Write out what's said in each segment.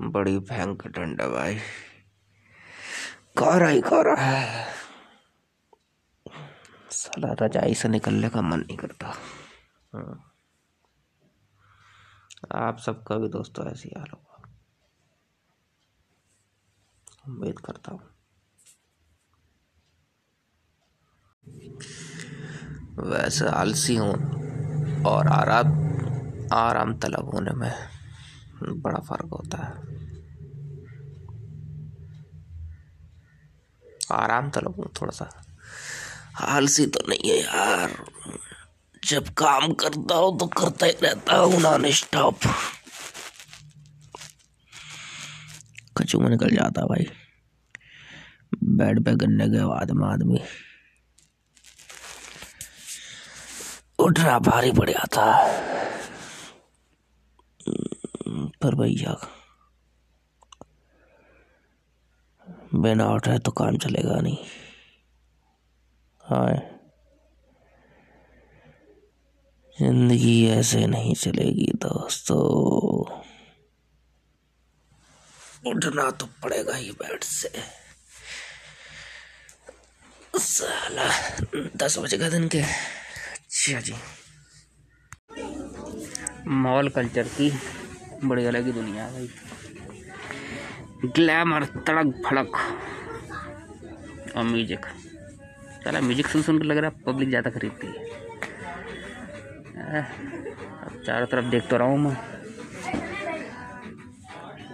बड़ी भयंकर ठंड भाई कोहरा ही कोहरा है साला रजाई से निकलने का मन नहीं करता। हाँ। आप सबका भी दोस्तों ऐसी हाल होगा। उम्मीद करता हूँ। वैसे आलसी हूँ और आराम आराम तलब होने में बड़ा फ़र्क होता है। आराम तलब हूँ थोड़ा सा आलसी तो नहीं है यार। जब काम करता हूँ तो करता ही रहता हूँ नॉन स्टॉप कचू में निकल जाता भाई। बेड पे गन्ने के बाद में आदमी। उठना भारी पड़ जाता। पर भैया बिना उठे तो काम चलेगा नहीं। हाँ ज़िंदगी ऐसे नहीं चलेगी दोस्तों। उठना तो पड़ेगा ही बेड से। साला, दस बजे का दिन के। अच्छा जी। मॉल कल्चर की। बड़ी अलग ही दुनिया है भाई। ग्लैमर, तड़क भड़क और म्यूज़िक। चला, म्यूज़िक सुन सुन के लग रहा है पब्लिक ज़्यादा खरीदती है। अब चारों तरफ़ देख तो रहा हूँ मैं।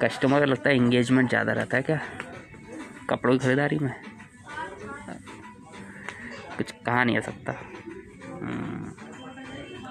कस्टमर का लगता है इंगेजमेंट ज़्यादा रहता है क्या? कपड़ों की खरीदारी में? कुछ कहा नहीं आ सकता।